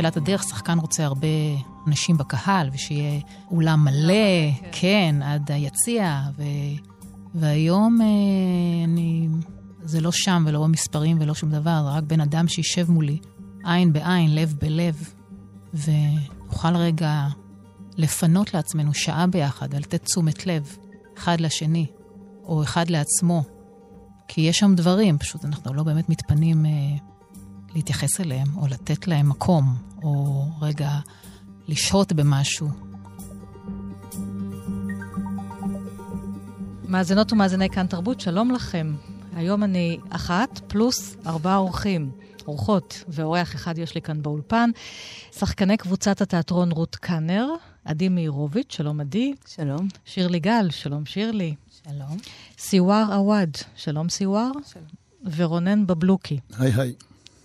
בתחילת הדרך שחקן רוצה הרבה אנשים בקהל, ושיהיה אולם מלא, כן, כן עד היציע, ו... והיום אה, אני... זה לא שם ולא מספרים ולא שום דבר, זה רק בן אדם שישב מולי, עין בעין, לב בלב, ונוכל רגע לפנות לעצמנו שעה ביחד, ולתת תשומת לב אחד לשני, או אחד לעצמו, כי יש שם דברים, פשוט אנחנו לא באמת מתפנים אה, להתייחס אליהם, או לתת להם מקום, או רגע לשהות במשהו. מאזינות ומאזיני כאן תרבות, שלום לכם. היום אני אחת פלוס ארבעה אורחים, אורחות ואורח אחד יש לי כאן באולפן. שחקני קבוצת התיאטרון רות קאנר, עדי מאירוביץ', שלום עדי. שלום. שירלי גל, שלום שירלי. שלום. סיואר עווד, שלום סיואר. שלום. ורונן בבלוקי. היי היי.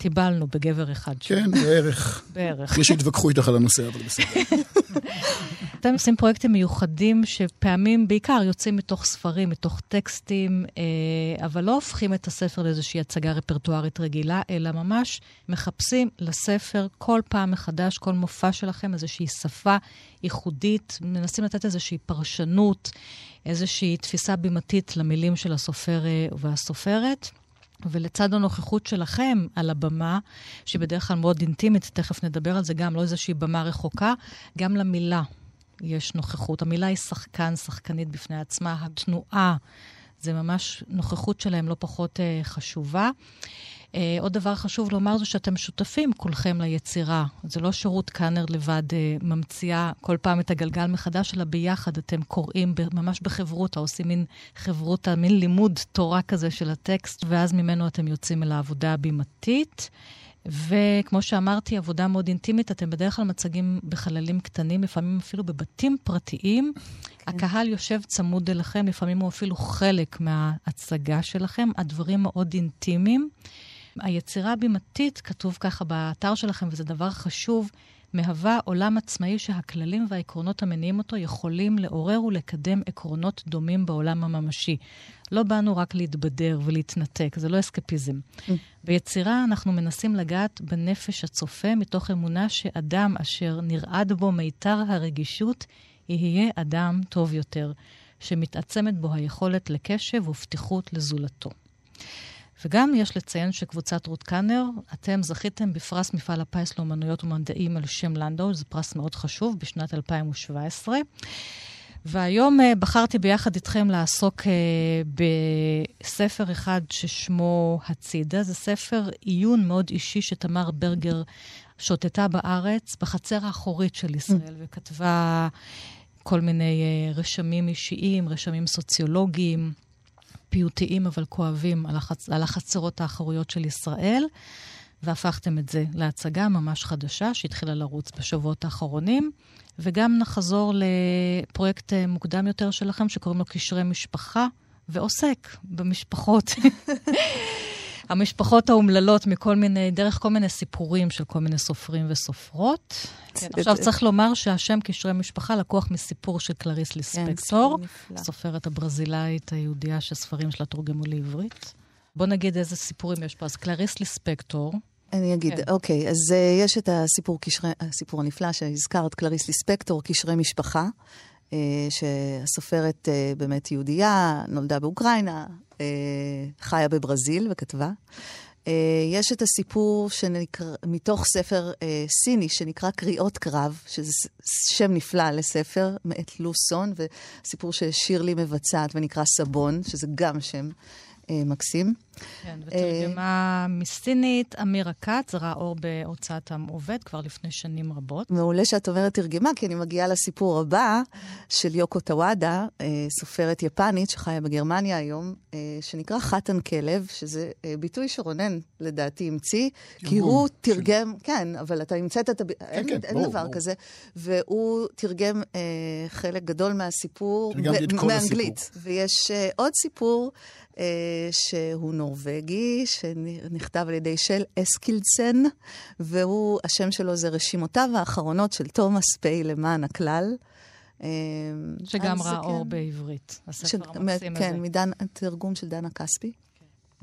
טיבלנו בגבר אחד. כן, בערך. בערך. אחרי שהתווכחו איתך על הנושא, אבל בסדר. אתם עושים פרויקטים מיוחדים שפעמים בעיקר יוצאים מתוך ספרים, מתוך טקסטים, אה, אבל לא הופכים את הספר לאיזושהי הצגה רפרטוארית רגילה, אלא ממש מחפשים לספר כל פעם מחדש, כל מופע שלכם, איזושהי שפה ייחודית, מנסים לתת איזושהי פרשנות, איזושהי תפיסה בימתית למילים של הסופר אה, והסופרת. ולצד הנוכחות שלכם על הבמה, שהיא בדרך כלל מאוד אינטימית, תכף נדבר על זה גם, לא איזושהי במה רחוקה, גם למילה יש נוכחות. המילה היא שחקן, שחקנית בפני עצמה, התנועה, זה ממש נוכחות שלהם לא פחות uh, חשובה. Uh, עוד דבר חשוב לומר זה שאתם שותפים כולכם ליצירה. זה לא שירות קאנר לבד uh, ממציאה כל פעם את הגלגל מחדש, אלא ביחד אתם קוראים ממש בחברותה, עושים מין חברותה, מין לימוד תורה כזה של הטקסט, ואז ממנו אתם יוצאים אל העבודה הבימתית. וכמו שאמרתי, עבודה מאוד אינטימית, אתם בדרך כלל מצגים בחללים קטנים, לפעמים אפילו בבתים פרטיים. כן. הקהל יושב צמוד אליכם, לפעמים הוא אפילו חלק מההצגה שלכם. הדברים מאוד אינטימיים. היצירה הבימתית, כתוב ככה באתר שלכם, וזה דבר חשוב, מהווה עולם עצמאי שהכללים והעקרונות המניעים אותו יכולים לעורר ולקדם עקרונות דומים בעולם הממשי. לא באנו רק להתבדר ולהתנתק, זה לא אסקפיזם. Mm. ביצירה אנחנו מנסים לגעת בנפש הצופה מתוך אמונה שאדם אשר נרעד בו מיתר הרגישות, יהיה אדם טוב יותר, שמתעצמת בו היכולת לקשב ופתיחות לזולתו. וגם יש לציין שקבוצת רות קאנר, אתם זכיתם בפרס מפעל הפיס לאומנויות ומדעים על שם לנדאו, זה פרס מאוד חשוב, בשנת 2017. והיום uh, בחרתי ביחד איתכם לעסוק uh, בספר אחד ששמו הצידה. זה ספר עיון מאוד אישי שתמר ברגר שוטטה בארץ, בחצר האחורית של ישראל, mm. וכתבה כל מיני uh, רשמים אישיים, רשמים סוציולוגיים. פיוטיים אבל כואבים על, החצ... על החצרות האחוריות של ישראל, והפכתם את זה להצגה ממש חדשה שהתחילה לרוץ בשבועות האחרונים. וגם נחזור לפרויקט אה, מוקדם יותר שלכם, שקוראים לו קשרי משפחה, ועוסק במשפחות. המשפחות האומללות מכל מיני, דרך כל מיני סיפורים של כל מיני סופרים וסופרות. כן, עכשיו, צריך לומר שהשם קשרי משפחה לקוח מסיפור של קלריס כן, ליספקטור, כן, סופרת הברזילאית היהודייה שספרים שלה תורגמו לעברית. בוא נגיד איזה סיפורים יש פה. אז קלריס ליספקטור, אני אגיד, כן. אוקיי, אז uh, יש את הסיפור, קשרי, הסיפור הנפלא שהזכרת, קלריס ליספקטור, קשרי משפחה, שהסופרת uh, באמת יהודייה, נולדה באוקראינה, uh, חיה בברזיל וכתבה. יש את הסיפור שנקרא, מתוך ספר סיני שנקרא קריאות קרב, שזה שם נפלא לספר, מאת לוסון, וסיפור ששירלי מבצעת ונקרא סבון, שזה גם שם אה, מקסים. כן, ותרגמה מסינית, אמירה כץ, ראה אור בהוצאת עם עובד כבר לפני שנים רבות. מעולה שאת אומרת תרגמה, כי אני מגיעה לסיפור הבא של יוקו טוואדה, אה, סופרת יפנית שחיה בגרמניה היום, אה, שנקרא חתן כלב, שזה אה, ביטוי שרונן לדעתי המציא, כי הוא תרגם, כן, אבל אתה המצאת את ה... אין, כן, אין ברור, דבר. כזה, והוא תרגם אה, חלק גדול מהסיפור תרגמתי את כל מאנגלית. ויש אה, עוד סיפור אה, שהוא נורבגי, שנכתב על ידי של אסקילדסן, והוא, השם שלו זה רשימותיו האחרונות של תומאס פיי למען הכלל. אה, שגם ראה כן. אור בעברית, ש... הספר המקסים הזה. כן, מדן, תרגום של דנה כספי.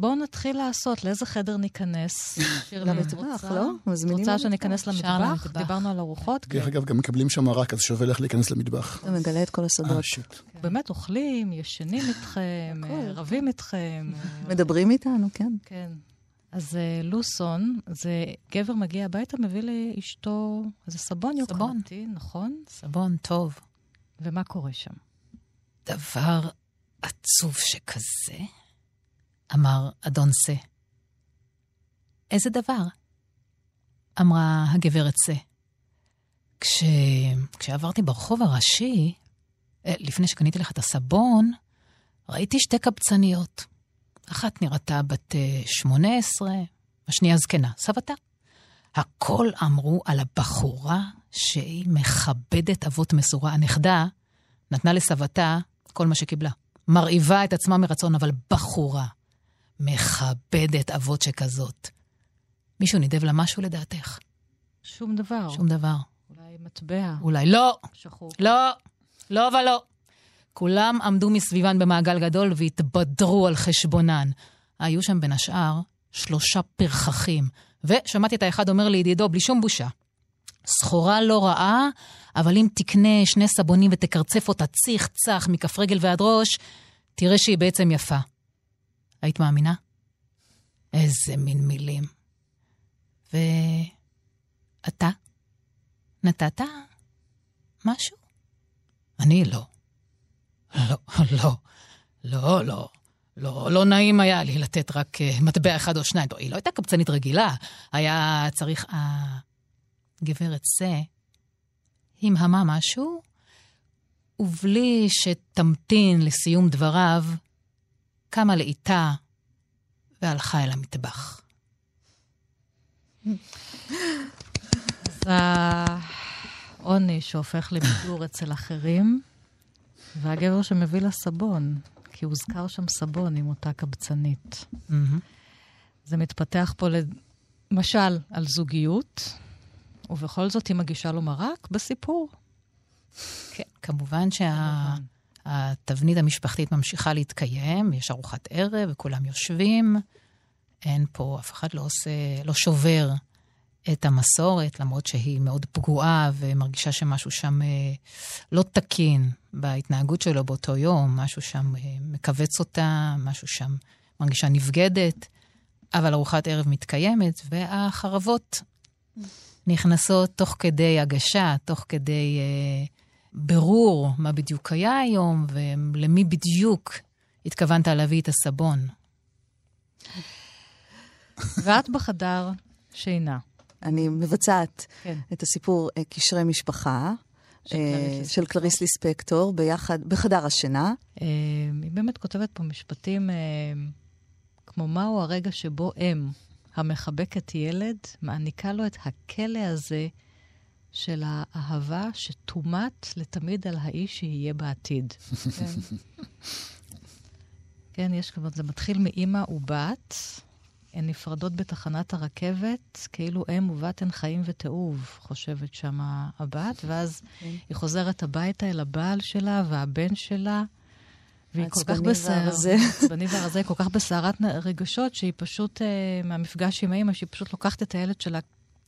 בואו נתחיל לעשות, לאיזה חדר ניכנס? למטבח, רוצה? לא? את מזמינים רוצה למטבח. שניכנס אפשר למטבח? למטבח. דיברנו על ארוחות. דרך אגב, גם מקבלים שם מרק, אז שווה לך להיכנס למטבח. אתה מגלה את כל הסודות. אה, שיט. באמת אוכלים, ישנים איתכם, אה, רבים איתכם. אה, מדברים איתנו, כן. כן. אז לוסון, זה גבר מגיע הביתה, מביא לאשתו איזה סבון סבון. יוקרתי, נכון? סבון טוב. ומה קורה שם? דבר עצוב שכזה? אמר אדון סה. איזה דבר? אמרה הגברת סה. כש... כשעברתי ברחוב הראשי, אה, לפני שקניתי לך את הסבון, ראיתי שתי קבצניות. אחת נראתה בת אה, 18, השנייה זקנה, סבתה. הכל אמרו על הבחורה שהיא מכבדת אבות מסורה. הנכדה נתנה לסבתה כל מה שקיבלה. מרעיבה את עצמה מרצון, אבל בחורה מכבדת אבות שכזאת. מישהו נידב לה משהו לדעתך? שום דבר. שום דבר. אולי מטבע אולי לא, שחור. לא, לא ולא. כולם עמדו מסביבן במעגל גדול והתבדרו על חשבונן. היו שם בין השאר שלושה פרחחים, ושמעתי את האחד אומר לידידו בלי שום בושה. סחורה לא רעה, אבל אם תקנה שני סבונים ותקרצף אותה ציח צח מכף רגל ועד ראש, תראה שהיא בעצם יפה. היית מאמינה? איזה מין מילים. ואתה? נתת משהו? אני לא. לא, לא, לא, לא. לא, לא נעים היה לי לתת רק uh, מטבע אחד או שניים. טוב, היא לא הייתה קבצנית רגילה. היה צריך... הגברת סה המהמה משהו, ובלי שתמתין לסיום דבריו, קמה לאיטה והלכה אל המטבח. אז העוני שהופך לבידור אצל אחרים, והגבר שמביא לה סבון, כי הוזכר שם סבון עם אותה קבצנית. זה מתפתח פה למשל על זוגיות, ובכל זאת היא מגישה לו מרק בסיפור. כן, כמובן שהתבנית המשפחתית ממשיכה להתקיים, יש ארוחת ערב וכולם יושבים. אין פה, אף אחד לא עושה, לא שובר את המסורת, למרות שהיא מאוד פגועה ומרגישה שמשהו שם אה, לא תקין בהתנהגות שלו באותו יום, משהו שם אה, מכווץ אותה, משהו שם מרגישה נבגדת, אבל ארוחת ערב מתקיימת, והחרבות נכנסות תוך כדי הגשה, תוך כדי אה, ברור מה בדיוק היה היום ולמי בדיוק התכוונת להביא את הסבון. ואת בחדר שינה. אני מבצעת כן. את הסיפור אה, קשרי משפחה. של אה, קלריס של קלריס ליספקטור ביחד, בחדר השינה. אה, היא באמת כותבת פה משפטים כמו מהו הרגע שבו אם המחבקת ילד מעניקה לו את הכלא הזה של האהבה שתומת לתמיד על האיש שיהיה בעתיד. כן. כן, יש כמובן, זה מתחיל מאימא ובת, הן נפרדות בתחנת הרכבת, כאילו אם ובת הן חיים ותאוב, חושבת שם הבת, ואז היא חוזרת הביתה אל הבעל שלה והבן שלה. והיא כל כך העצבני בסער, והרזה. עצבני והרזה, כל כך בסערת רגשות, שהיא פשוט, אה, מהמפגש עם האמא, שהיא פשוט לוקחת את הילד שלה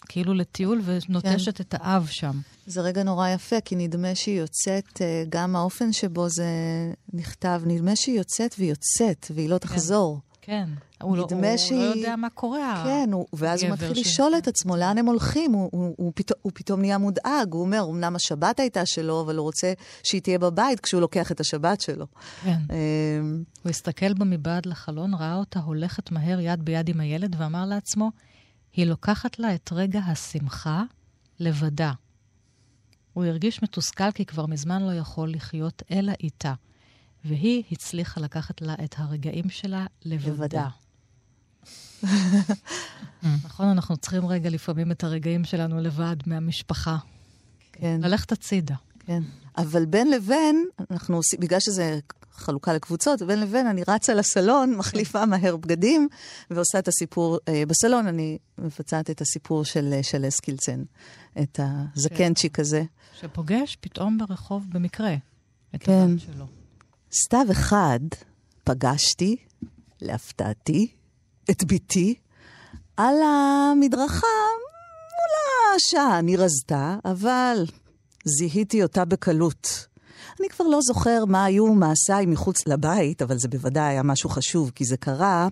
כאילו לטיול ונוטשת את האב שם. זה רגע נורא יפה, כי נדמה שהיא יוצאת, אה, גם האופן שבו זה נכתב, נדמה שהיא יוצאת והיא יוצאת, והיא לא תחזור. כן, הוא, לא, הוא שהיא... לא יודע מה קורה. כן, הוא, ואז הוא מתחיל ש- לשאול את עצמו לאן הם הולכים. הוא, הוא, הוא, פתאום, הוא פתאום נהיה מודאג. הוא אומר, אמנם השבת הייתה שלו, אבל הוא רוצה שהיא תהיה בבית כשהוא לוקח את השבת שלו. כן. אמ, הוא הסתכל בה מבעד לחלון, ראה אותה הולכת מהר יד ביד עם הילד, ואמר לעצמו, היא לוקחת לה את רגע השמחה לבדה. הוא הרגיש מתוסכל כי כבר מזמן לא יכול לחיות אלא איתה, והיא הצליחה לקחת לה את הרגעים שלה לבדה. נכון, אנחנו צריכים רגע לפעמים את הרגעים שלנו לבד מהמשפחה. כן. ללכת הצידה. כן. אבל בין לבין, אנחנו עושים, בגלל שזה חלוקה לקבוצות, בין לבין אני רצה לסלון, מחליפה מהר בגדים, ועושה את הסיפור, אה, בסלון אני מבצעת את הסיפור של אה, של אסקילצן, את הזקנצ'יק הזה. שפוגש פתאום ברחוב במקרה את כן. הבת שלו. סתיו אחד פגשתי, להפתעתי, את בתי, על המדרכה, מול השעה אני רזתה, אבל זיהיתי אותה בקלות. אני כבר לא זוכר מה היו מעשיי מחוץ לבית, אבל זה בוודאי היה משהו חשוב, כי זה קרה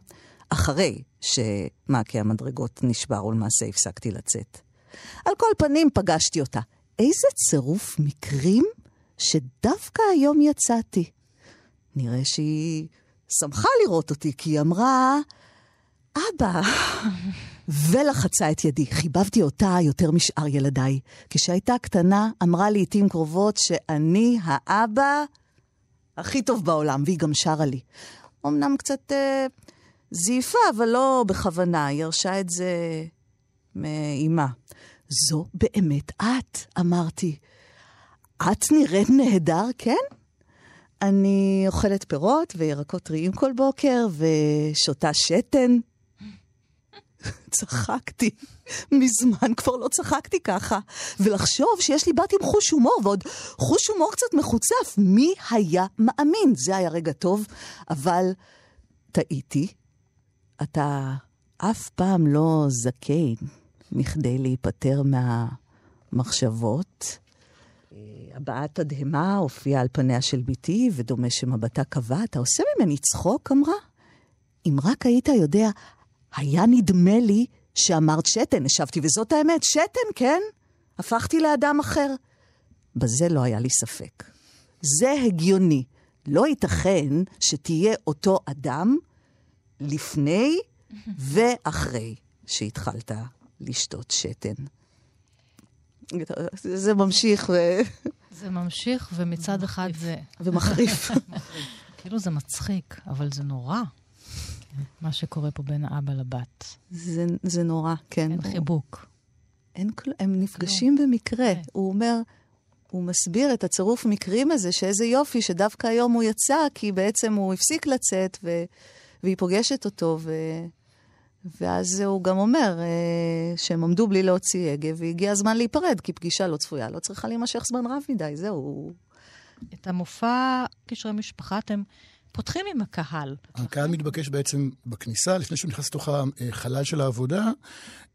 אחרי שמעקה המדרגות נשבר, ולמעשה הפסקתי לצאת. על כל פנים פגשתי אותה. איזה צירוף מקרים שדווקא היום יצאתי. נראה שהיא שמחה לראות אותי, כי היא אמרה, אבא, ולחצה את ידי. חיבבתי אותה יותר משאר ילדיי. כשהייתה קטנה, אמרה לעתים קרובות שאני האבא הכי טוב בעולם, והיא גם שרה לי. אמנם קצת אה, זייפה, אבל לא בכוונה, היא ירשה את זה מאימה. זו באמת את, אמרתי. את נראית נהדר, כן? אני אוכלת פירות וירקות טריים כל בוקר ושותה שתן. צחקתי. מזמן כבר לא צחקתי ככה. ולחשוב שיש לי בת עם חוש הומור, ועוד חוש הומור קצת מחוצף. מי היה מאמין? זה היה רגע טוב, אבל טעיתי. אתה אף פעם לא זקן מכדי להיפטר מהמחשבות. הבעת תדהמה הופיעה על פניה של בתי, ודומה שמבטה קבע, אתה עושה ממני צחוק? אמרה. אם רק היית יודע, היה נדמה לי שאמרת שתן, השבתי, וזאת האמת, שתן, כן? הפכתי לאדם אחר. בזה לא היה לי ספק. זה הגיוני. לא ייתכן שתהיה אותו אדם לפני ואחרי שהתחלת לשתות שתן. זה ממשיך ו... זה ממשיך, ומצד אחד זה... ומחריף. כאילו זה מצחיק, אבל זה נורא, מה שקורה פה בין האבא לבת. זה, זה נורא, כן. אין הוא- חיבוק. אין כלום, הם נפגשים במקרה. כן. הוא אומר, הוא מסביר את הצירוף מקרים הזה, שאיזה יופי שדווקא היום הוא יצא, כי בעצם הוא הפסיק לצאת, ו... והיא פוגשת אותו, ו... ואז הוא גם אומר אה, שהם עמדו בלי להוציא הגה, והגיע הזמן להיפרד, כי פגישה לא צפויה, לא צריכה להימשך זמן רב מדי, זהו. את המופע קשרי משפחה אתם פותחים עם הקהל. הקהל מתבקש בעצם בכניסה, לפני שהוא נכנס לתוך החלל של העבודה,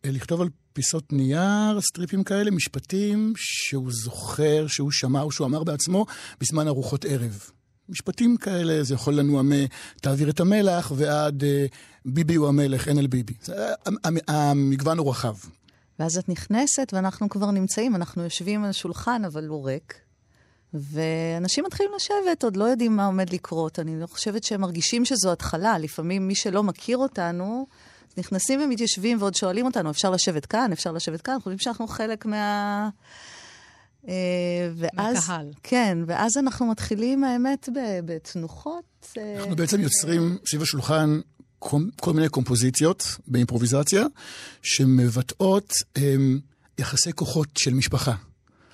אה, לכתוב על פיסות נייר, סטריפים כאלה, משפטים שהוא זוכר, שהוא שמע או שהוא אמר בעצמו בזמן ארוחות ערב. משפטים כאלה, זה יכול לנוע מ"תעביר את המלח" ועד אה, "ביבי הוא המלך, אין על ביבי". זה- המ- המגוון הוא רחב. ואז את נכנסת, ואנחנו כבר נמצאים, אנחנו יושבים על השולחן, אבל הוא ריק. ואנשים מתחילים לשבת, עוד לא יודעים מה עומד לקרות. אני לא חושבת שהם מרגישים שזו התחלה. לפעמים מי שלא מכיר אותנו, נכנסים ומתיישבים ועוד שואלים אותנו, אפשר לשבת כאן, אפשר לשבת כאן, חושבים שאנחנו חלק מה... אה, ואז, מהקהל. כן, ואז אנחנו מתחילים, האמת, ב- בתנוחות. אה, אנחנו בעצם יוצרים סביב השולחן כל מיני קומפוזיציות באימפרוביזציה, שמבטאות הם, יחסי כוחות של משפחה.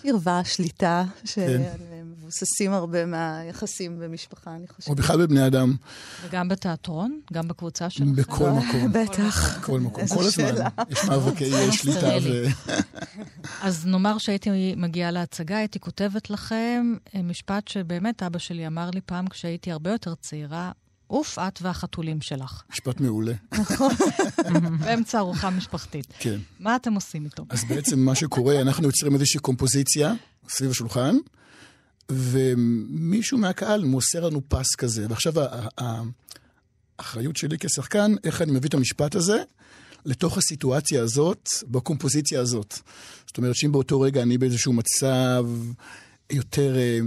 קרבה, שליטה, שמבוססים הרבה מהיחסים במשפחה, אני חושבת. או בכלל בבני אדם, וגם בתיאטרון, גם בקבוצה שלכם. בכל מקום. בטח. בכל מקום, כל הזמן. שאלה. יש מאבקי שליטה ו... אז נאמר שהייתי מגיעה להצגה, הייתי כותבת לכם אה, משפט שבאמת אבא שלי אמר לי פעם כשהייתי הרבה יותר צעירה, אוף, את והחתולים שלך. משפט מעולה. באמצע ארוחה משפחתית. כן. מה אתם עושים איתו? אז בעצם מה שקורה, אנחנו יוצרים איזושהי קומפוזיציה סביב השולחן, ומישהו מהקהל מוסר לנו פס כזה, ועכשיו האחריות שלי כשחקן, איך אני מביא את המשפט הזה לתוך הסיטואציה הזאת, בקומפוזיציה הזאת. זאת אומרת שאם באותו רגע אני באיזשהו מצב יותר אה,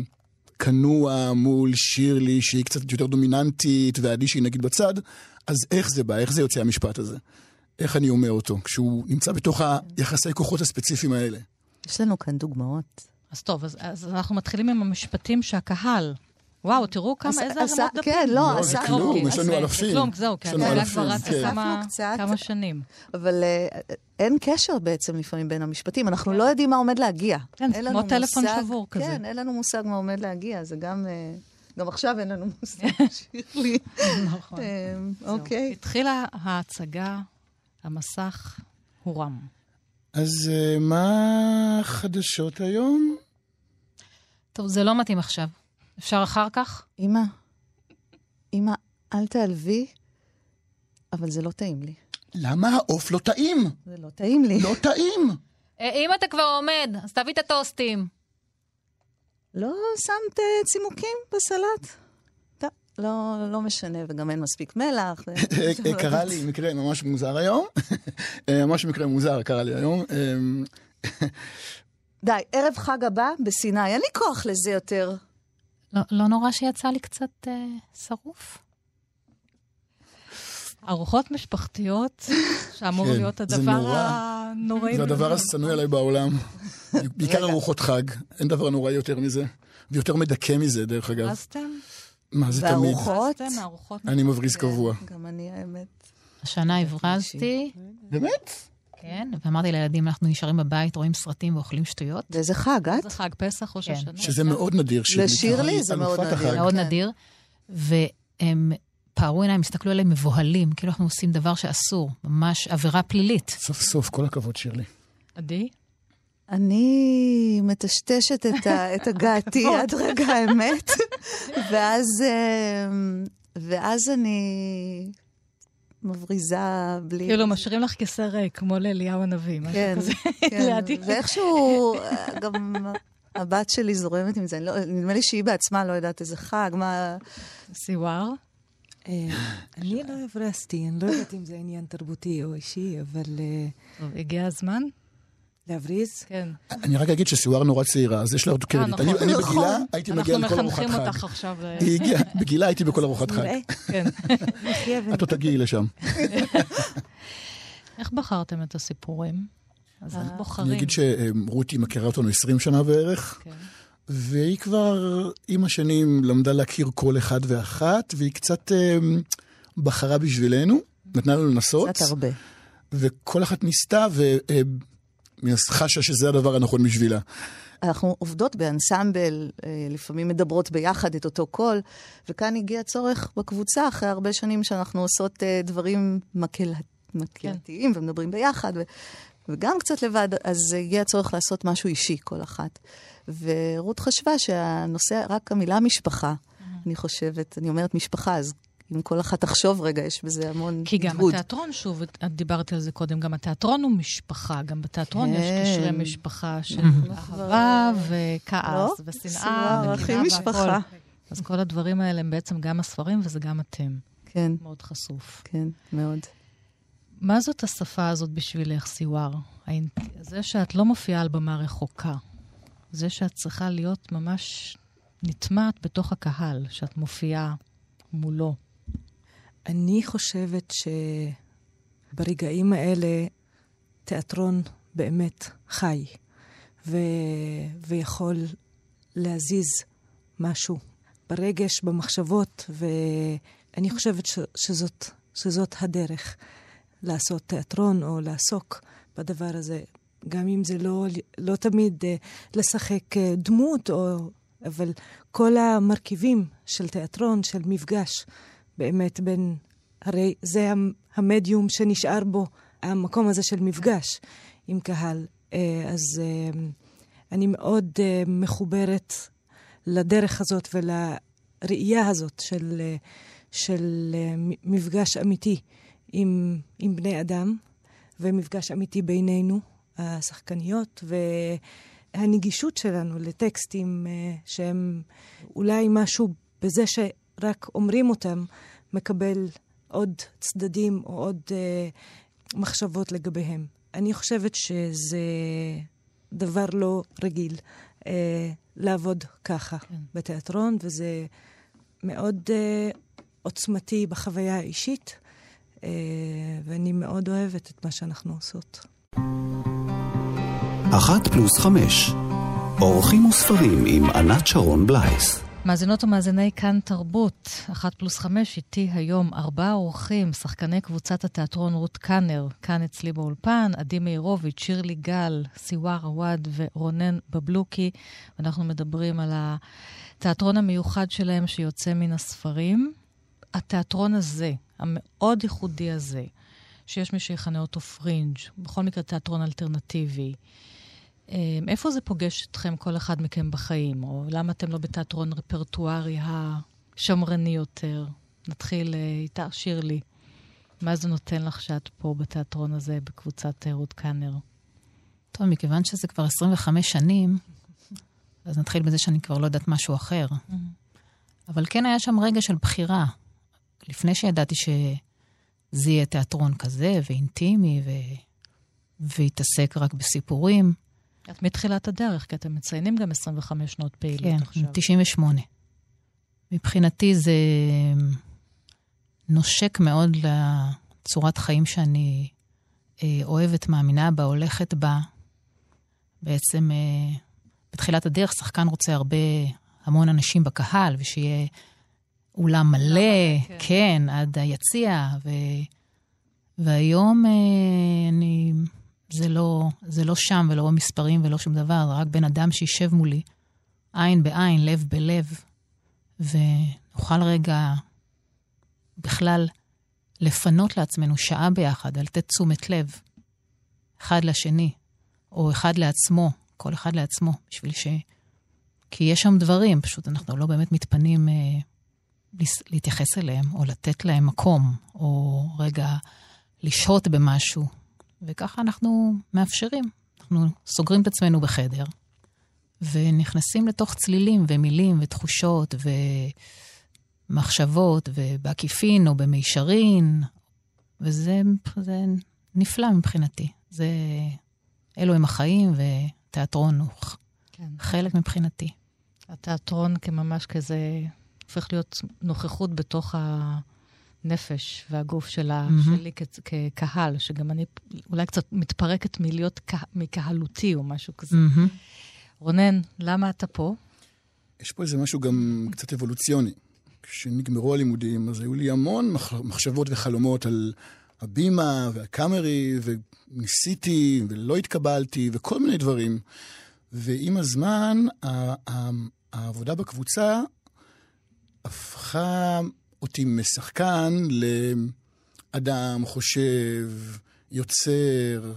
כנוע מול שירלי, שהיא קצת יותר דומיננטית, ועדי שהיא נגיד בצד, אז איך זה בא? איך זה יוצא המשפט הזה? איך אני אומר אותו, כשהוא נמצא בתוך היחסי כוחות הספציפיים האלה? יש לנו כאן דוגמאות. אז טוב, אז, אז אנחנו מתחילים עם המשפטים שהקהל וואו, תראו כמה, איזה הרמות דפים. כן, לא, זה כלום, יש לנו אלפים. כלום, זהו, כי ההצגה כבר רצה כן. כמה שנים. אבל אה, אין קשר בעצם לפעמים בין המשפטים, אנחנו לא יודעים מה עומד להגיע. כן, כמו טלפון שבור כזה. כן, אין לנו מושג מה עומד להגיע, זה גם... אה, גם עכשיו אין לנו מושג, שירלי. נכון. אה, אוקיי. התחילה ההצגה, המסך הורם. אז מה החדשות היום? טוב, זה לא מתאים עכשיו. אפשר אחר כך? אמא, אמא, אל תעלבי, אבל זה לא טעים לי. למה העוף לא טעים? זה לא טעים לי. לא טעים! אה, אם אתה כבר עומד, אז תביא את הטוסטים. לא שמת צימוקים בסלט? לא, לא משנה, וגם אין מספיק מלח. אה, קרה לי מקרה ממש מוזר היום. אה, ממש מקרה מוזר קרה לי היום. די, ערב חג הבא בסיני, אין לי כוח לזה יותר. לא, לא נורא שיצא לי קצת אה, שרוף? ארוחות משפחתיות, שאמור כן, להיות הדבר הנוראי. זה הדבר השנוא עליי בעולם. בעיקר ארוחות חג, אין דבר נוראי יותר מזה. ויותר מדכא מזה, דרך אגב. הברזתם? מה זה תמיד? והארוחות? אני מבריז קבוע. גם אני, האמת. השנה הברזתי. באמת? כן, ואמרתי לילדים, אנחנו נשארים בבית, רואים סרטים ואוכלים שטויות. ואיזה חג, את? זה חג פסח, ראש כן. השנה. שזה מאוד נדיר. לשירלי זה מאוד נדיר. החג. מאוד כן. נדיר. והם פערו עיניים, הסתכלו עליהם מבוהלים, כאילו אנחנו עושים דבר שאסור, ממש עבירה פלילית. סוף סוף, כל הכבוד, שירלי. עדי? אני מטשטשת את, ה, את הגעתי עד רגע האמת, ואז, אה, ואז אני מבריזה בלי... כאילו, משאירים לך כיסא ריק, כמו לאליהו הנביא, משהו כן, כזה. כן, לידי. ואיכשהו אה, גם הבת שלי זורמת עם זה. לא, נדמה לי שהיא בעצמה לא יודעת איזה חג, מה... סיוואר? אה, אני לא הברזתי, אני לא יודעת אם זה עניין תרבותי או אישי, אבל אה, טוב, הגיע הזמן? להבריז? כן. אני רק אגיד שסיוואר נורא צעירה, אז יש לה עוד קרדיט. נכון. אני- נכון. בגילה הייתי מגיע אנחנו לכל ארוחת מחנכים חג. אותך עכשיו. אה, היא הגיעה, בגילה הייתי בכל ארוחת חג. נראה, כן. את עוד תגיעי לשם. איך בחרתם את הסיפורים? אז איך בוחרים? אני אגיד שרותי מכירה אותנו 20 שנה בערך, כן. והיא כבר עם השנים למדה להכיר כל אחד ואחת, והיא קצת אה, בחרה בשבילנו, נתנה לנו לנסות, קצת הרבה. וכל אחת ניסתה, וחשה שזה הדבר הנכון בשבילה. אנחנו עובדות באנסמבל, אה, לפעמים מדברות ביחד את אותו קול, וכאן הגיע צורך בקבוצה, אחרי הרבה שנים שאנחנו עושות אה, דברים מקהל... מקהלתיים כן. ומדברים ביחד, ו... וגם קצת לבד, אז הגיע צורך לעשות משהו אישי, כל אחת. ורות חשבה שהנושא, רק המילה משפחה, אני חושבת, אני אומרת משפחה, אז אם כל אחת תחשוב רגע, יש בזה המון כי גם הדהוד. התיאטרון, שוב, את דיברת על זה קודם, גם התיאטרון הוא משפחה, גם בתיאטרון יש כן. קשרי משפחה של אהבה וכעס לא? ושנאה וקנאה משפחה. אז כל הדברים האלה הם בעצם גם הספרים וזה גם אתם. כן, מאוד חשוף. כן, מאוד. מה זאת השפה הזאת בשבילך, סיוואר? זה שאת לא מופיעה על במה רחוקה. זה שאת צריכה להיות ממש נטמעת בתוך הקהל, שאת מופיעה מולו. אני חושבת שברגעים האלה תיאטרון באמת חי, ו... ויכול להזיז משהו ברגש, במחשבות, ואני חושבת ש... שזאת, שזאת הדרך לעשות תיאטרון או לעסוק בדבר הזה. גם אם זה לא, לא תמיד אה, לשחק אה, דמות, או, אבל כל המרכיבים של תיאטרון, של מפגש, באמת בין... הרי זה המ- המדיום שנשאר בו, המקום הזה של מפגש עם קהל. אה, אז אה, אני מאוד אה, מחוברת לדרך הזאת ולראייה הזאת של, של מפגש אמיתי עם, עם בני אדם, ומפגש אמיתי בינינו, השחקניות, והנגישות שלנו לטקסטים שהם אולי משהו בזה שרק אומרים אותם, מקבל עוד צדדים או עוד אה, מחשבות לגביהם. אני חושבת שזה דבר לא רגיל אה, לעבוד ככה כן. בתיאטרון, וזה מאוד אה, עוצמתי בחוויה האישית, אה, ואני מאוד אוהבת את מה שאנחנו עושות. אחת פלוס חמש, אורחים וספרים עם ענת שרון בלייס. מאזינות ומאזיני כאן תרבות, אחת פלוס חמש, איתי היום ארבעה אורחים, שחקני קבוצת התיאטרון רות קאנר, כאן אצלי באולפן, עדי מאירוביץ', שירלי גל, סיוואר עוואד ורונן בבלוקי, ואנחנו מדברים על התיאטרון המיוחד שלהם שיוצא מן הספרים. התיאטרון הזה, המאוד ייחודי הזה, שיש מי שיכנה אותו פרינג', בכל מקרה תיאטרון אלטרנטיבי, איפה זה פוגש אתכם, כל אחד מכם בחיים? או למה אתם לא בתיאטרון רפרטוארי השמרני יותר? נתחיל אה, איתך, שירלי. מה זה נותן לך שאת פה בתיאטרון הזה, בקבוצת רות קאנר? טוב, מכיוון שזה כבר 25 שנים, אז נתחיל בזה שאני כבר לא יודעת משהו אחר. Mm-hmm. אבל כן היה שם רגע של בחירה. לפני שידעתי שזה יהיה תיאטרון כזה, ואינטימי, ו... והתעסק רק בסיפורים, את מתחילת הדרך, כי אתם מציינים גם 25 שנות פעילות כן, עכשיו. כן, 98. מבחינתי זה נושק מאוד לצורת חיים שאני אה, אוהבת, מאמינה בה, הולכת בה. בעצם אה, בתחילת הדרך שחקן רוצה הרבה, המון אנשים בקהל, ושיהיה אולם מלא, כן. כן, עד היציע, ו... והיום אה, אני זה לא, זה לא שם ולא במספרים ולא שום דבר, רק בן אדם שישב מולי, עין בעין, לב בלב, ונוכל רגע בכלל לפנות לעצמנו שעה ביחד ולתת תשומת לב אחד לשני, או אחד לעצמו, כל אחד לעצמו, בשביל ש... כי יש שם דברים, פשוט אנחנו לא באמת מתפנים אה, להתייחס אליהם, או לתת להם מקום, או רגע לשהות במשהו. וככה אנחנו מאפשרים. אנחנו סוגרים את עצמנו בחדר, ונכנסים לתוך צלילים ומילים ותחושות ומחשבות, ובעקיפין או במישרין, וזה נפלא מבחינתי. זה, אלו הם החיים, ותיאטרון הוא כן. חלק מבחינתי. התיאטרון כממש כזה, הופך להיות נוכחות בתוך ה... הנפש והגוף שלה, mm-hmm. שלי כ- כקהל, שגם אני אולי קצת מתפרקת מלהיות כה, מקהלותי או משהו כזה. Mm-hmm. רונן, למה אתה פה? יש פה איזה משהו גם קצת אבולוציוני. כשנגמרו הלימודים, אז היו לי המון מחשבות וחלומות על הבימה והקאמרי, וניסיתי ולא התקבלתי, וכל מיני דברים. ועם הזמן, העבודה בקבוצה הפכה אותי משחקן לאדם חושב, יוצר,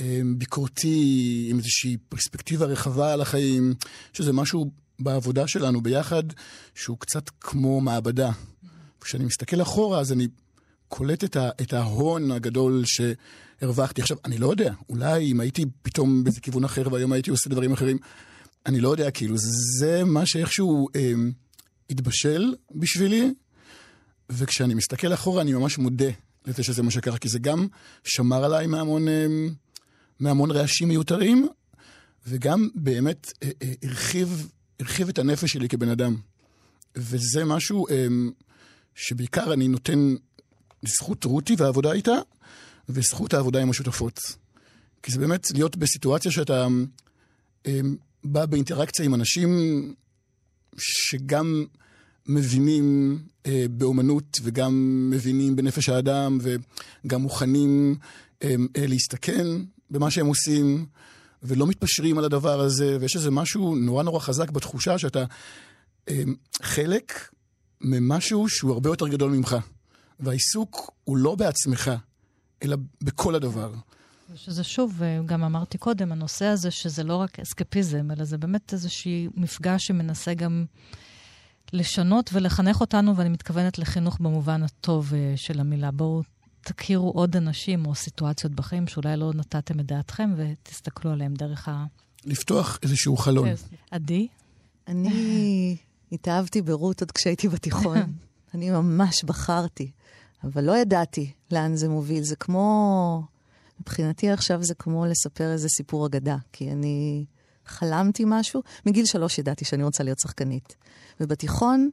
אמ, ביקורתי, עם איזושהי פרספקטיבה רחבה על החיים, שזה משהו בעבודה שלנו ביחד, שהוא קצת כמו מעבדה. כשאני מסתכל אחורה, אז אני קולט את, ה, את ההון הגדול שהרווחתי. עכשיו, אני לא יודע, אולי אם הייתי פתאום באיזה כיוון אחר והיום הייתי עושה דברים אחרים, אני לא יודע, כאילו, זה מה שאיכשהו אה, התבשל בשבילי, וכשאני מסתכל אחורה, אני ממש מודה לזה שזה מה שקרה, כי זה גם שמר עליי מהמון, אה, מהמון רעשים מיותרים, וגם באמת אה, אה, הרחיב, הרחיב את הנפש שלי כבן אדם. וזה משהו שבעיקר אני נותן לזכות רותי והעבודה איתה, וזכות העבודה עם השותפות. כי זה באמת להיות בסיטואציה שאתה בא באינטראקציה עם אנשים שגם מבינים אה, באומנות וגם מבינים בנפש האדם וגם מוכנים אה, אה, להסתכן במה שהם עושים ולא מתפשרים על הדבר הזה, ויש איזה משהו נורא נורא חזק בתחושה שאתה אה, חלק ממשהו שהוא הרבה יותר גדול ממך. והעיסוק הוא לא בעצמך, אלא בכל הדבר. שזה שוב, אה, גם אמרתי קודם, הנושא הזה שזה לא רק אסקפיזם, אלא זה באמת איזשהי מפגש שמנסה גם לשנות ולחנך אותנו, ואני מתכוונת לחינוך במובן הטוב uh, של המילה. בואו תכירו עוד אנשים או סיטואציות בחיים שאולי לא נתתם את דעתכם, ותסתכלו עליהם דרך ה... לפתוח איזשהו חלון. כן. עדי? אני התאהבתי ברות עוד כשהייתי בתיכון. אני ממש בחרתי. אבל לא ידעתי לאן זה מוביל. זה כמו, מבחינתי עכשיו זה כמו לספר איזה סיפור אגדה, כי אני חלמתי משהו. מגיל שלוש ידעתי שאני רוצה להיות שחקנית. ובתיכון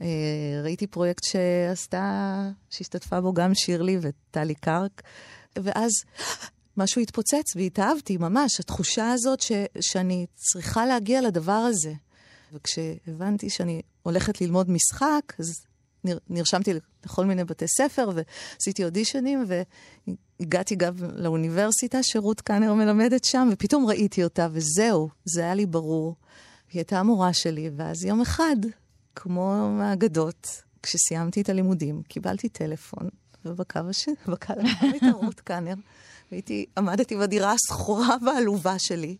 אה, ראיתי פרויקט שעשתה, שהשתתפה בו גם שירלי וטלי קרק, ואז משהו התפוצץ והתאהבתי, ממש, התחושה הזאת ש, שאני צריכה להגיע לדבר הזה. וכשהבנתי שאני הולכת ללמוד משחק, אז נרשמתי לכל מיני בתי ספר ועשיתי אודישנים, והגעתי גם לאוניברסיטה שרות קאנר מלמדת שם, ופתאום ראיתי אותה, וזהו, זה היה לי ברור. היא הייתה המורה שלי, ואז יום אחד, כמו מהאגדות, כשסיימתי את הלימודים, קיבלתי טלפון, ובקו השני, בקו הייתה רות קאנר. והייתי, עמדתי בדירה השכורה והעלובה שלי,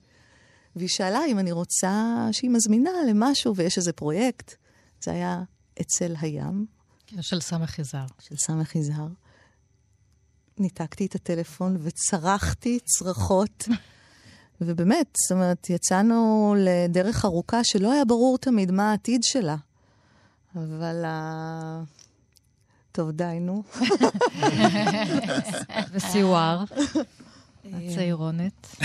והיא שאלה אם אני רוצה, שהיא מזמינה למשהו ויש איזה פרויקט. זה היה אצל הים. של סמך יזהר. של סמך יזהר. ניתקתי את הטלפון וצרחתי צרחות. ובאמת, זאת אומרת, יצאנו לדרך ארוכה שלא היה ברור תמיד מה העתיד שלה. אבל ה... טוב, די, נו. וסיואר. הצעירונת.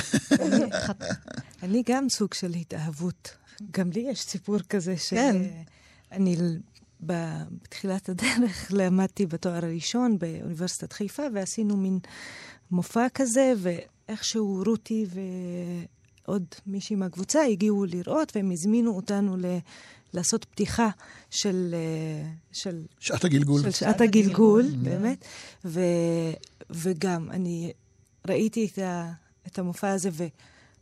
אני גם סוג של התאהבות. גם לי יש סיפור כזה כן. שאני בתחילת הדרך למדתי בתואר הראשון באוניברסיטת חיפה, ועשינו מין מופע כזה, ואיכשהו רותי ועוד מישהי מהקבוצה הגיעו לראות, והם הזמינו אותנו ל... לעשות פתיחה של... של שעת הגלגול. של שעת הגלגול, באמת. ו, וגם, אני ראיתי את, ה, את המופע הזה,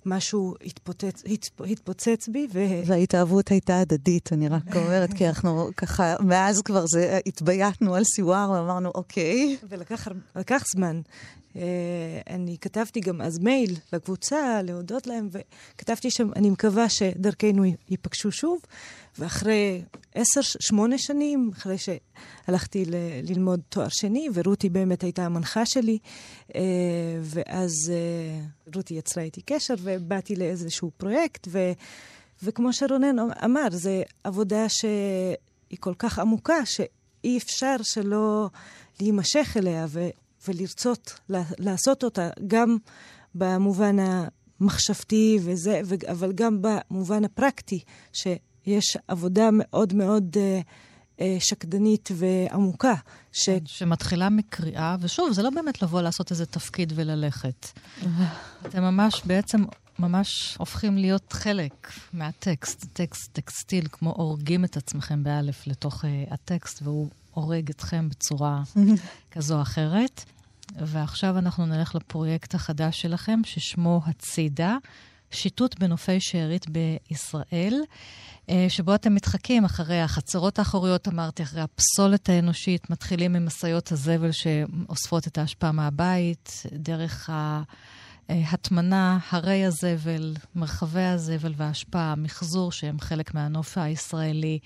ומשהו התפוצץ, התפוצץ בי, ו... וההתאהבות הייתה הדדית, אני רק אומרת, כי אנחנו ככה, מאז כבר זה, התבייתנו על סיוואר ואמרנו, אוקיי. ולקח זמן. Uh, אני כתבתי גם אז מייל לקבוצה, להודות להם, וכתבתי שם, אני מקווה שדרכנו ייפגשו שוב. ואחרי עשר, שמונה שנים, אחרי שהלכתי ל- ללמוד תואר שני, ורותי באמת הייתה המנחה שלי, uh, ואז uh, רותי יצרה איתי קשר, ובאתי לאיזשהו פרויקט, ו- וכמו שרונן אמר, זו עבודה שהיא כל כך עמוקה, שאי אפשר שלא להימשך אליה, ו- ולרצות לעשות אותה גם במובן המחשבתי וזה, אבל גם במובן הפרקטי, שיש עבודה מאוד מאוד uh, uh, שקדנית ועמוקה. ש... כן, שמתחילה מקריאה, ושוב, זה לא באמת לבוא לעשות איזה תפקיד וללכת. אתם ממש בעצם ממש הופכים להיות חלק מהטקסט, טקסט, טקסטיל, כמו הורגים את עצמכם באלף לתוך uh, הטקסט, והוא הורג אתכם בצורה כזו או אחרת. ועכשיו אנחנו נלך לפרויקט החדש שלכם, ששמו הצידה, שיטוט בנופי שארית בישראל, שבו אתם מתחקים אחרי החצרות האחוריות, אמרתי, אחרי הפסולת האנושית, מתחילים עם משאיות הזבל שאוספות את ההשפעה מהבית, דרך ההטמנה, הרי הזבל, מרחבי הזבל וההשפעה, המחזור, שהם חלק מהנוף הישראלי.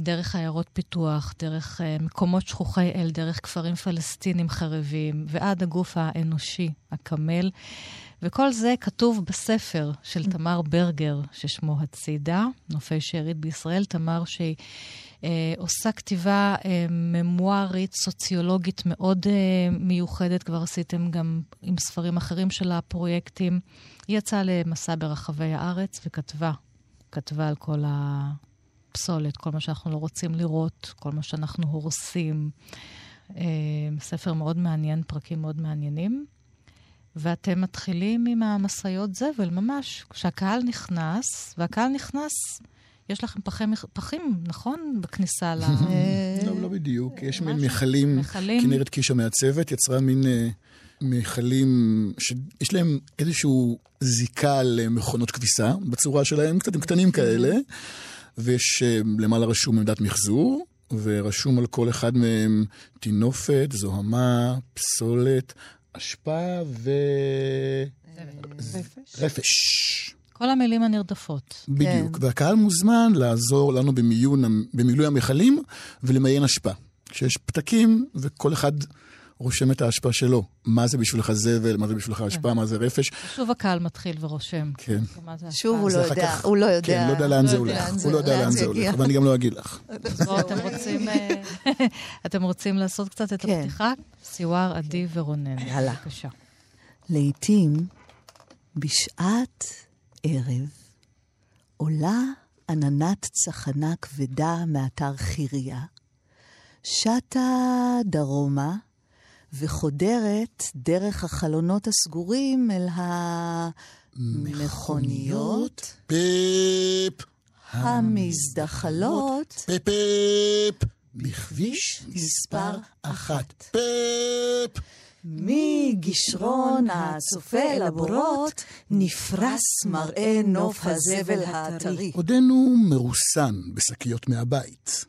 דרך עיירות פיתוח, דרך מקומות שכוחי אל, דרך כפרים פלסטינים חרבים, ועד הגוף האנושי, הקמל. וכל זה כתוב בספר של תמר ברגר, ששמו הצידה, נופי שארית בישראל. תמר שהיא אה, עושה כתיבה אה, ממוארית, סוציולוגית מאוד אה, מיוחדת, כבר עשיתם גם עם ספרים אחרים של הפרויקטים. היא יצאה למסע ברחבי הארץ וכתבה, כתבה על כל ה... פסולת, כל מה שאנחנו לא רוצים לראות, כל מה שאנחנו הורסים. אה, ספר מאוד מעניין, פרקים מאוד מעניינים. ואתם מתחילים עם המשאיות זבל, ממש. כשהקהל נכנס, והקהל נכנס, יש לכם פחים, נכון? בכניסה ל... לא, לא בדיוק. יש מין מכלים, כנרת קיש המעצבת יצרה מין מכלים שיש להם איזושהי זיקה למכונות כביסה בצורה שלהם, קצת קטנים כאלה. ויש למעלה רשום עמדת מחזור, ורשום על כל אחד מהם טינופת, זוהמה, פסולת, אשפה ו... רפש. רפש. כל המילים הנרדפות. בדיוק, כן. והקהל מוזמן לעזור לנו במיון, במילוי המכלים ולמיין אשפה. כשיש פתקים וכל אחד רושם את האשפה שלו. מה זה בשבילך זבל, מה זה בשבילך אשפה, מה זה רפש. שוב הקהל מתחיל ורושם. כן. שוב. הוא לא יודע, כך- הוא לא יודע. כן, לא יודע לאן זה יודע הולך. הוא לא יודע לאן זה. הולך, ואני גם לא אגיד לך. אז בואו, אתם רוצים, אה, אתם רוצים לעשות קצת את כן. הפתיחה? סיואר, עדי ורונן. יאללה. בבקשה. לעתים, בשעת ערב, עולה עננת צחנה כבדה מאתר חירייה, שטה דרומה, וחודרת דרך החלונות הסגורים אל המכוניות. פיפ, המזדחלות. פיפ, בכביש מספר אחת. פיפ. מגשרון הצופה אל הבורות נפרס מראה נוף הזבל הטרי. עודנו מרוסן בשקיות מהבית.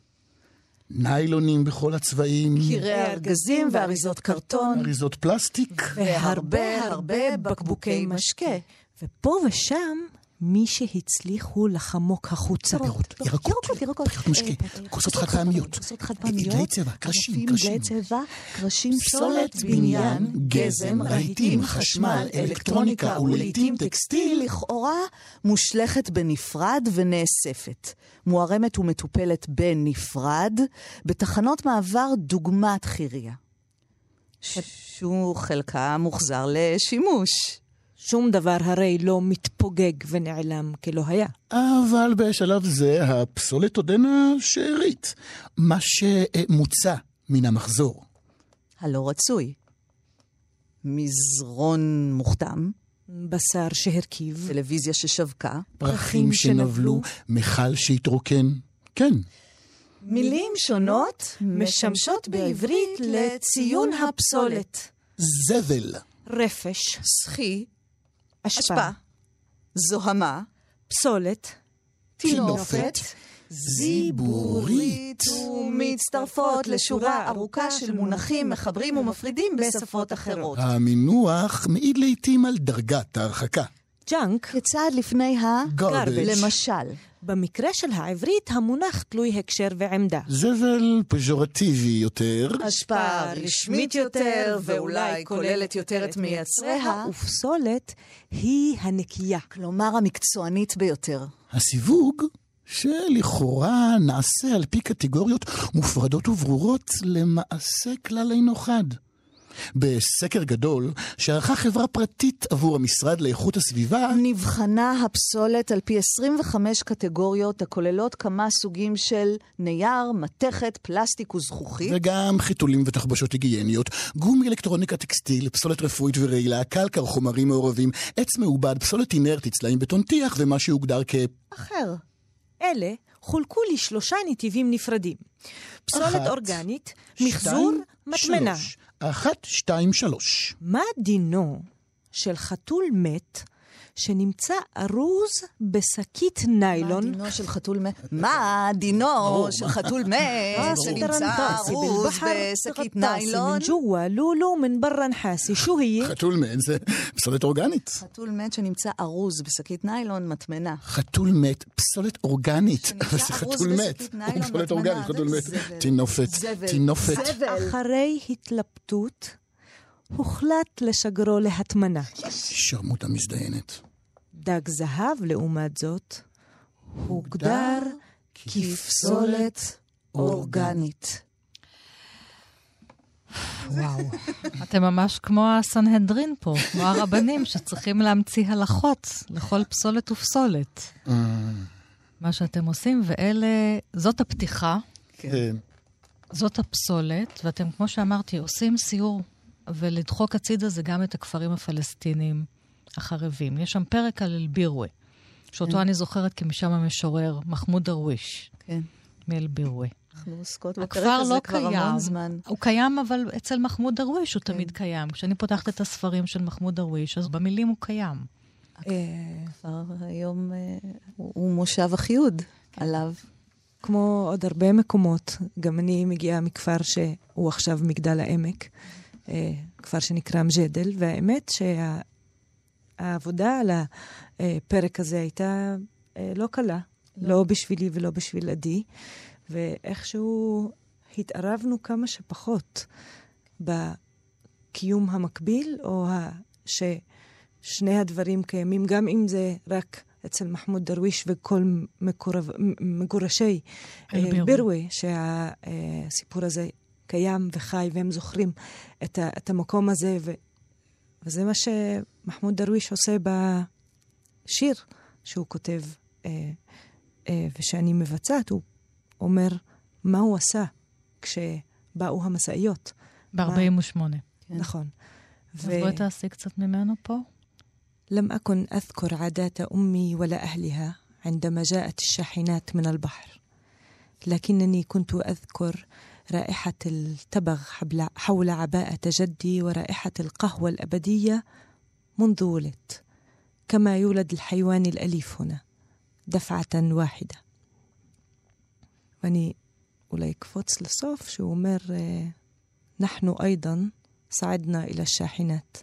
ניילונים בכל הצבעים, קירי ארגזים ואריזות קרטון, אריזות פלסטיק. והרבה הרבה בקבוקי משקה. ופה ושם, מי שהצליחו לחמוק החוצה. פירות, ירקות, ירקות, פחיות משקה, כוסות חד פעמיות, כוסות חד פעמיות, דלי צבע, קרשים, קרשים. דלי צבע, קרשים, פסולת בניין, גזם, רהיטים, חשמל, אלקטרוניקה ולעיתים טקסטיל. לכאורה מושלכת בנפרד ונאספת. מוערמת ומטופלת בנפרד, בתחנות מעבר דוגמת חירייה. שהוא חלקה מוחזר לשימוש. שום דבר הרי לא מתפוגג ונעלם כלא היה. אבל בשלב זה הפסולת עודנה שארית, מה שמוצע מן המחזור. הלא רצוי. מזרון מוכתם, בשר שהרכיב, טלוויזיה ששווקה, פרחים שנבלו, מכל שהתרוקן. כן, מילים שונות משמשות בעברית לציון הפסולת. זבל, רפש, סחי, אשפה, אשפה, זוהמה, פסולת, תינופת, זיבורית. ומצטרפות לשורה ארוכה של מונחים מחברים ומפרידים בשפות אחרות. המינוח מעיד לעתים על דרגת ההרחקה. ג'אנק. כצעד לפני ה... Garbage. למשל, במקרה של העברית המונח תלוי הקשר ועמדה. זבל פז'ורטיבי יותר, השפעה רשמית יותר, ואולי כוללת יותר את מייצריה, ופסולת היא הנקייה. כלומר המקצוענית ביותר. הסיווג, שלכאורה נעשה על פי קטגוריות מופרדות וברורות, למעשה כלל אינו חד. בסקר גדול שערכה חברה פרטית עבור המשרד לאיכות הסביבה, נבחנה הפסולת על פי 25 קטגוריות הכוללות כמה סוגים של נייר, מתכת, פלסטיק וזכוכית. וגם חיתולים ותחבושות היגייניות, גומי, אלקטרוניקה, טקסטיל, פסולת רפואית ורעילה, קלקר, חומרים מעורבים, עץ מעובד, פסולת אינרטית, צלעים בטון טיח ומה שהוגדר כ... אחר. אלה חולקו לשלושה נתיבים נפרדים. פסולת אחת, אורגנית, מחזור, שתיים, מטמנה. שלוש. אחת, שתיים, שלוש. מה דינו של חתול מת שנמצא ארוז בשקית ניילון. מה דינו של חתול מת? מה דינו של חתול מת שנמצא ארוז בשקית ניילון? חתול מת זה פסולת אורגנית. חתול מת שנמצא ארוז בשקית ניילון, מטמנה. חתול מת, פסולת אורגנית. אבל זה חתול מת. פסולת אורגנית, חתול מת. תינופת, תינופת. אחרי התלבטות. הוחלט לשגרו להטמנה. שרמוטה מזדיינת. דג זהב, לעומת זאת, הוגדר כפסולת אורגנית. וואו. אתם ממש כמו הסנהדרין פה, כמו הרבנים שצריכים להמציא הלכות לכל פסולת ופסולת. מה שאתם עושים, ואלה, זאת הפתיחה, כן. זאת הפסולת, ואתם, כמו שאמרתי, עושים סיור, ולדחוק הצידה זה גם את הכפרים הפלסטינים החרבים. יש שם פרק על אל-בירווה, שאותו אני זוכרת כי משם המשורר מחמוד דרוויש, כן. מאל-בירווה. אנחנו עוסקות בפרק הזה לא כבר קיים. המון זמן. הוא קיים, אבל אצל מחמוד דרוויש הוא תמיד קיים. כשאני פותחת את הספרים של מחמוד דרוויש, אז במילים הוא קיים. אה, כבר היום אה, הוא מושב אחיוד עליו. כמו עוד הרבה מקומות, גם אני מגיעה מכפר שהוא עכשיו מגדל העמק, אה, כפר שנקרא מג'דל, והאמת שהעבודה על הפרק הזה הייתה אה, לא קלה, לא. בשבילי ולא בשביל עדי, ואיכשהו התערבנו כמה שפחות הקיום המקביל, או ה... ששני הדברים קיימים, גם אם זה רק אצל מחמוד דרוויש וכל מקורב, מגורשי אה, בירווה, שהסיפור הזה קיים וחי, והם זוכרים את, ה, את המקום הזה, ו, וזה מה שמחמוד דרוויש עושה בשיר שהוא כותב, אה, אה, ושאני מבצעת, הוא אומר מה הוא עשה כשבאו המשאיות. ב-48. כן. נכון. אז ו... בואי תעשי קצת ממנו פה. لم أكن أذكر عادات أمي ولا أهلها عندما جاءت الشاحنات من البحر لكنني كنت أذكر رائحة التبغ حول عباءة جدي ورائحة القهوة الأبدية منذ ولدت كما يولد الحيوان الأليف هنا دفعة واحدة. واني وليك فوتس لصوف شو مر نحن أيضا صعدنا إلى الشاحنات.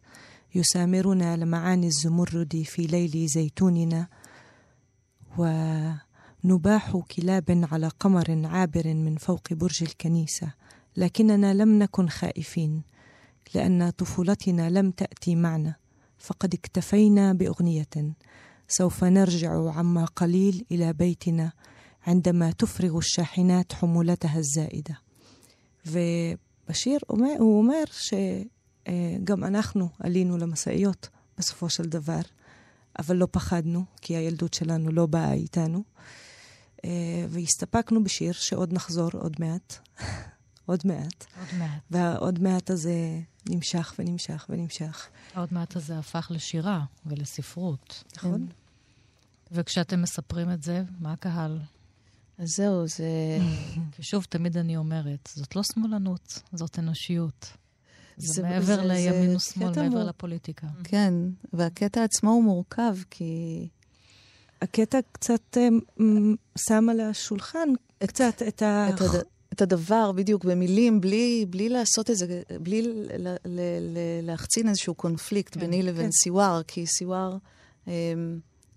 يسامرنا لمعاني الزمرد في ليل زيتوننا و ونباح كلاب على قمر عابر من فوق برج الكنيسة لكننا لم نكن خائفين لأن طفولتنا لم تأتي معنا فقد اكتفينا بأغنية سوف نرجع عما قليل إلى بيتنا عندما تفرغ الشاحنات حمولتها الزائدة. ובשיר אומר, הוא אומר שגם אנחנו עלינו למשאיות בסופו של דבר, אבל לא פחדנו, כי הילדות שלנו לא באה איתנו. והסתפקנו בשיר שעוד נחזור עוד מעט. עוד מעט. עוד מעט. והעוד מעט הזה נמשך ונמשך ונמשך. העוד מעט הזה הפך לשירה ולספרות. נכון. וכשאתם מספרים את זה, מה הקהל אז זהו, זה... כי שוב, תמיד אני אומרת, זאת לא שמאלנות, זאת אנושיות. זה, זה מעבר זה, לימין ושמאל, מעבר מור... לפוליטיקה. כן, והקטע עצמו הוא מורכב, כי... הקטע קצת um, שם על השולחן את, קצת את ה... את, הד... את הדבר, בדיוק, במילים, בלי, בלי לעשות איזה, בלי ל, ל, ל, להחצין איזשהו קונפליקט כן, ביני לבין כן. סיוואר, כי סיוואר um,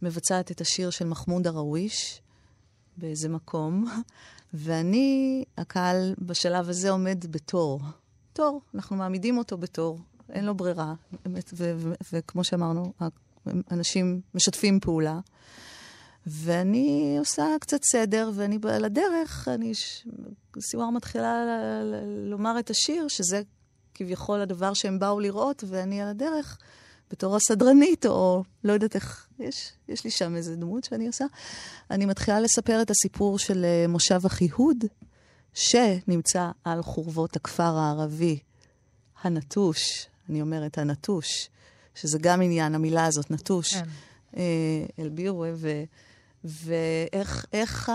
מבצעת את השיר של מחמוד דרוויש, באיזה מקום, ואני, הקהל בשלב הזה עומד בתור. תור, אנחנו מעמידים אותו בתור, אין לו ברירה. וכמו שאמרנו, אנשים משתפים פעולה. ואני עושה קצת סדר, ואני על הדרך, אני, סיוואר מתחילה לומר את השיר, שזה כביכול הדבר שהם באו לראות, ואני על הדרך בתור הסדרנית, או לא יודעת איך, יש, יש לי שם איזה דמות שאני עושה. אני מתחילה לספר את הסיפור של uh, מושב אחיהוד, שנמצא על חורבות הכפר הערבי הנטוש, אני אומרת הנטוש, שזה גם עניין, המילה הזאת, נטוש, כן. אה, אל בירווה, ואיך איך,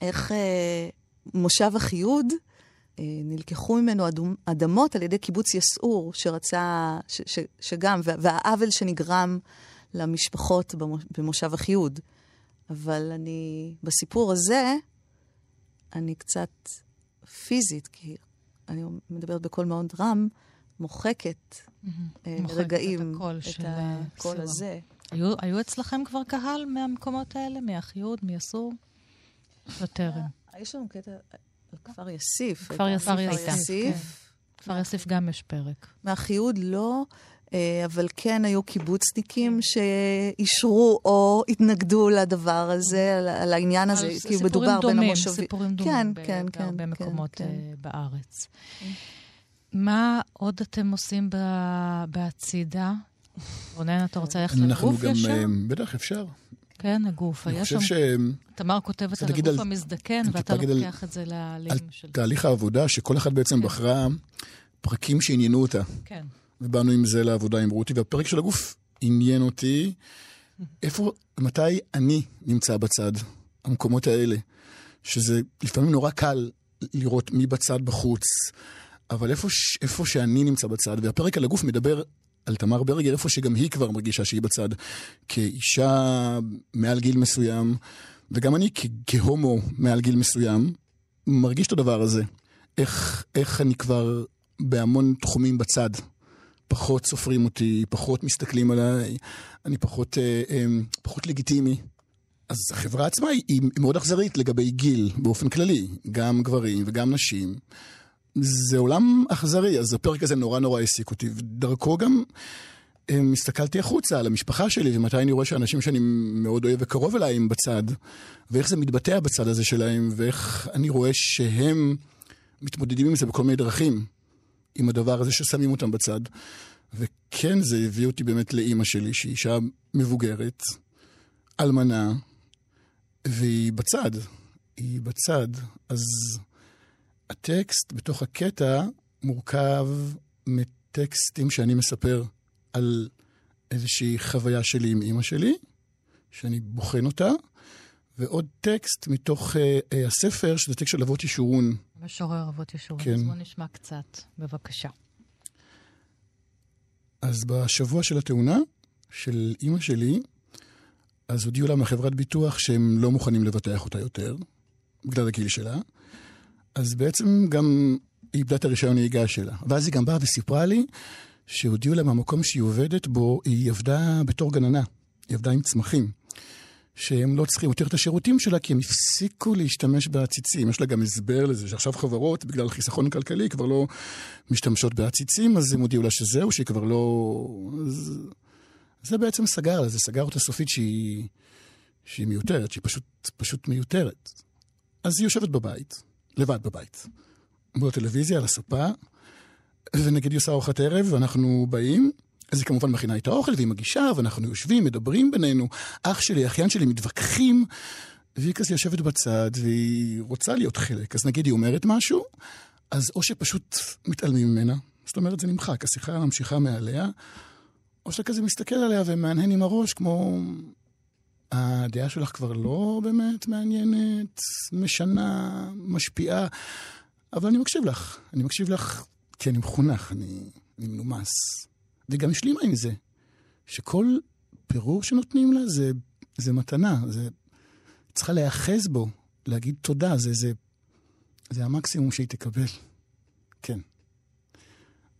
איך, אה, מושב אחיהוד, אה, נלקחו ממנו אדמות על ידי קיבוץ יסעור, שרצה, ש, ש, שגם, והעוול שנגרם למשפחות במושב אחיהוד. אבל אני, בסיפור הזה, אני קצת פיזית, כי אני מדברת בקול מאוד רם, מוחקת mm-hmm. רגעים את הקול, את הקול הזה. היו, היו אצלכם כבר קהל מהמקומות האלה, מאחיהוד, מיסעור? בטרם. יש לנו קטע, כפר יאסיף. כפר יאסיף. כפר יאסיף גם יש פרק. מאחיהוד לא, אה, אבל כן היו קיבוצניקים שאישרו או התנגדו לדבר הזה, על העניין הזה, כי מדובר בין המושבים. סיפורים דומים, כן, כן, כן. בהרבה כן, מקומות כן. אה, בארץ. מה עוד אתם עושים בהצידה? רונן, אתה רוצה ללכת לגוף ישר? אנחנו גם, בטח, אפשר. כן, הגוף. אני חושב ש... תמר כותבת על הגוף. המזדקן, ואתה לוקח. את זה לאלים של... על תהליך העבודה, שכל אחת בעצם כן. בחרה פרקים שעניינו אותה. כן. ובאנו עם זה לעבודה עם רותי, והפרק של הגוף עניין אותי. איפה, מתי אני נמצא בצד, המקומות האלה, שזה לפעמים נורא קל לראות מי בצד בחוץ, אבל איפה, איפה שאני נמצא בצד, והפרק על הגוף מדבר על תמר ברגר, איפה שגם היא כבר מרגישה שהיא בצד, כאישה מעל גיל מסוים, וגם אני כהומו מעל גיל מסוים, מרגיש את הדבר הזה. איך, איך אני כבר בהמון תחומים בצד. פחות סופרים אותי, פחות מסתכלים עליי, אני פחות, אה, אה, פחות לגיטימי. אז החברה עצמה היא, היא מאוד אכזרית לגבי גיל באופן כללי, גם גברים וגם נשים. זה עולם אכזרי, אז הפרק הזה נורא נורא העסיק אותי, ודרכו גם הם, הסתכלתי החוצה על המשפחה שלי, ומתי אני רואה שאנשים שאני מאוד אוהב וקרוב אליי הם בצד, ואיך זה מתבטא בצד הזה שלהם, ואיך אני רואה שהם מתמודדים עם זה בכל מיני דרכים, עם הדבר הזה ששמים אותם בצד. וכן, זה הביא אותי באמת לאימא שלי, שהיא אישה מבוגרת, אלמנה, והיא בצד. היא בצד. אז הטקסט בתוך הקטע מורכב מטקסטים שאני מספר על איזושהי חוויה שלי עם אימא שלי, שאני בוחן אותה, ועוד טקסט מתוך uh, uh, הספר, שזה טקסט של אבות ישורון. משורר אבות ישורון. כן. אז בוא נשמע קצת, בבקשה. אז בשבוע של התאונה של אימא שלי, אז הודיעו לה מהחברת ביטוח שהם לא מוכנים לבטח אותה יותר, בגלל הגיל שלה. אז בעצם גם היא איבדה את הרישיון נהיגה שלה. ואז היא גם באה וסיפרה לי שהודיעו לה מהמקום שהיא עובדת בו, היא עבדה בתור גננה. היא עבדה עם צמחים. שהם לא צריכים יותר את השירותים שלה, כי הם הפסיקו להשתמש בעציצים. יש לה גם הסבר לזה, שעכשיו חברות, בגלל חיסכון כלכלי, כבר לא משתמשות בעציצים, אז הם הודיעו לה שזהו, שהיא כבר לא... אז... זה בעצם סגר לה, זה סגר אותה סופית שהיא, שהיא מיותרת, שהיא פשוט, פשוט מיותרת. אז היא יושבת בבית, לבד בבית, מול הטלוויזיה, על הספה, ונגיד היא עושה ארוחת ערב, ואנחנו באים, אז היא כמובן מכינה את האוכל, והיא מגישה, ואנחנו יושבים, מדברים בינינו, אח שלי, אחיין שלי, מתווכחים, והיא כזה יושבת בצד, והיא רוצה להיות חלק. אז נגיד היא אומרת משהו, אז או שפשוט מתעלמים ממנה, זאת אומרת, זה נמחק, השיחה ממשיכה מעליה, או שאתה כזה מסתכל עליה ומהנהן עם הראש, כמו... הדעה שלך כבר לא באמת מעניינת, משנה, משפיעה, אבל אני מקשיב לך. אני מקשיב לך כי אני מחונך, אני, אני מנומס. וגם השלימה עם זה, שכל פירור שנותנים לה זה, זה מתנה, זה... צריכה להיאחז בו, להגיד תודה, זה, זה, זה המקסימום שהיא תקבל. כן.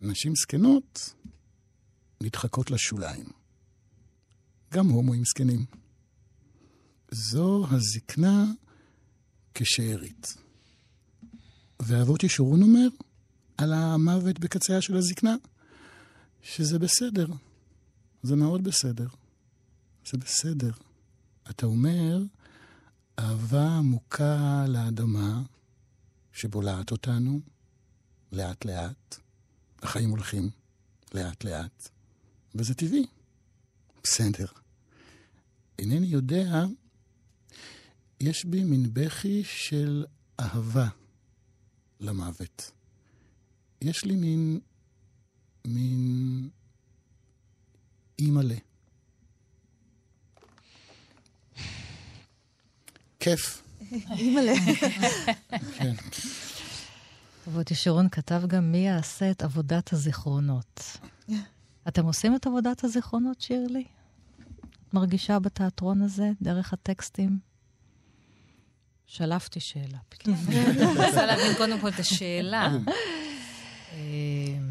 נשים זקנות נדחקות לשוליים. גם הומואים זקנים. זו הזקנה כשארית. ואבות ישורון אומר על המוות בקציה של הזקנה, שזה בסדר. זה מאוד בסדר. זה בסדר. אתה אומר, אהבה עמוקה לאדמה שבולעת אותנו לאט-לאט. החיים הולכים לאט-לאט, וזה טבעי. בסדר. אינני יודע, יש בי מין בכי של אהבה למוות. יש לי מין, מין אימא'לה. כיף. אימא'לה. כן. אבות ישורון כתב גם מי יעשה את עבודת הזיכרונות. אתם עושים את עבודת הזיכרונות, שירלי? את מרגישה בתיאטרון הזה, דרך הטקסטים? שלפתי שאלה פתאום. אני רוצה להבין קודם כל את השאלה.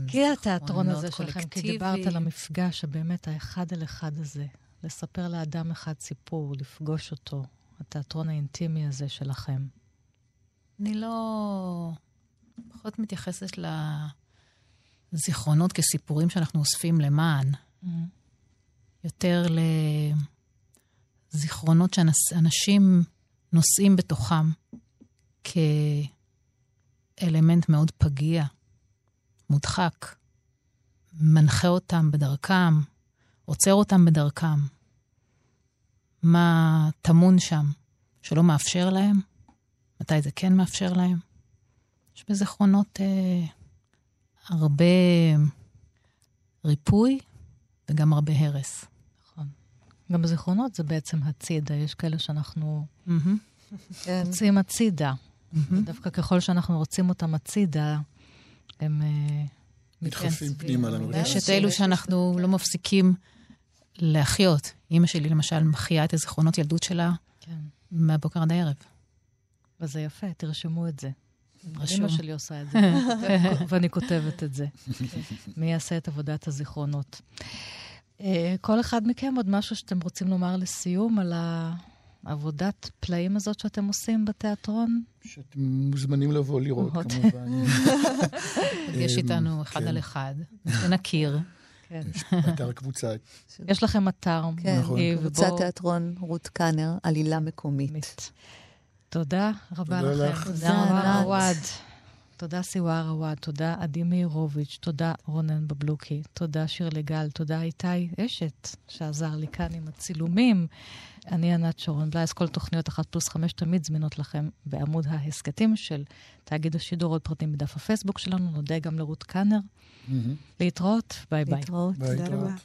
כי התיאטרון הזה שלכם, כי. דיברת על המפגש הבאמת האחד על אחד הזה, לספר לאדם אחד סיפור, לפגוש אותו, התיאטרון האינטימי הזה שלכם. אני לא... פחות מתייחסת לזיכרונות כסיפורים שאנחנו אוספים למען, יותר לזיכרונות שאנשים נושאים בתוכם כאלמנט מאוד פגיע, מודחק, מנחה אותם בדרכם, עוצר אותם בדרכם. מה טמון שם שלא מאפשר להם? מתי זה כן מאפשר להם? יש בזיכרונות אה, הרבה ריפוי וגם הרבה הרס. גם בזיכרונות זה בעצם הצידה, יש כאלה שאנחנו כן. רוצים הצידה. דווקא ככל שאנחנו רוצים אותם הצידה, הם... אה, נדחפים מתייצבים. פנימה למרחב. יש את אלו שאנחנו לא מפסיקים להחיות. אימא שלי למשל מחיה את הזיכרונות ילדות שלה כן. מהבוקר עד הערב. וזה יפה, תרשמו את זה. רשום. אמא שלי עושה את זה, ואני כותבת את זה. מי יעשה את עבודת הזיכרונות? אה, כל אחד מכם עוד משהו שאתם רוצים לומר לסיום על. העבודת פלאים הזאת שאתם עושים בתיאטרון? שאתם מוזמנים לבוא לראות. כמובן. יש אמ, איתנו אחד כן. על אחד, ונכיר. כן. אתר הקבוצה. יש לכם אתר. כן, נכון. אה, קבוצת תיאטרון רות קאנר, עלילה מקומית. תודה רבה לכם. תודה, סיוואר ענת. תודה סיוואר עוואד, תודה עדי מאירוביץ', תודה רונן בבלוקי, תודה שירלי גל, תודה איתי אשת, שעזר לי כאן עם הצילומים. אני ענת שרון בלייס, כל תוכניות אחת פלוס חמש תמיד זמינות לכם בעמוד ההסכתים של תאגיד השידור, עוד פרטים בדף הפייסבוק שלנו, נודה גם לרות קאנר. מהמם. להתראות, ביי ביי. להתראות. תודה. רבה.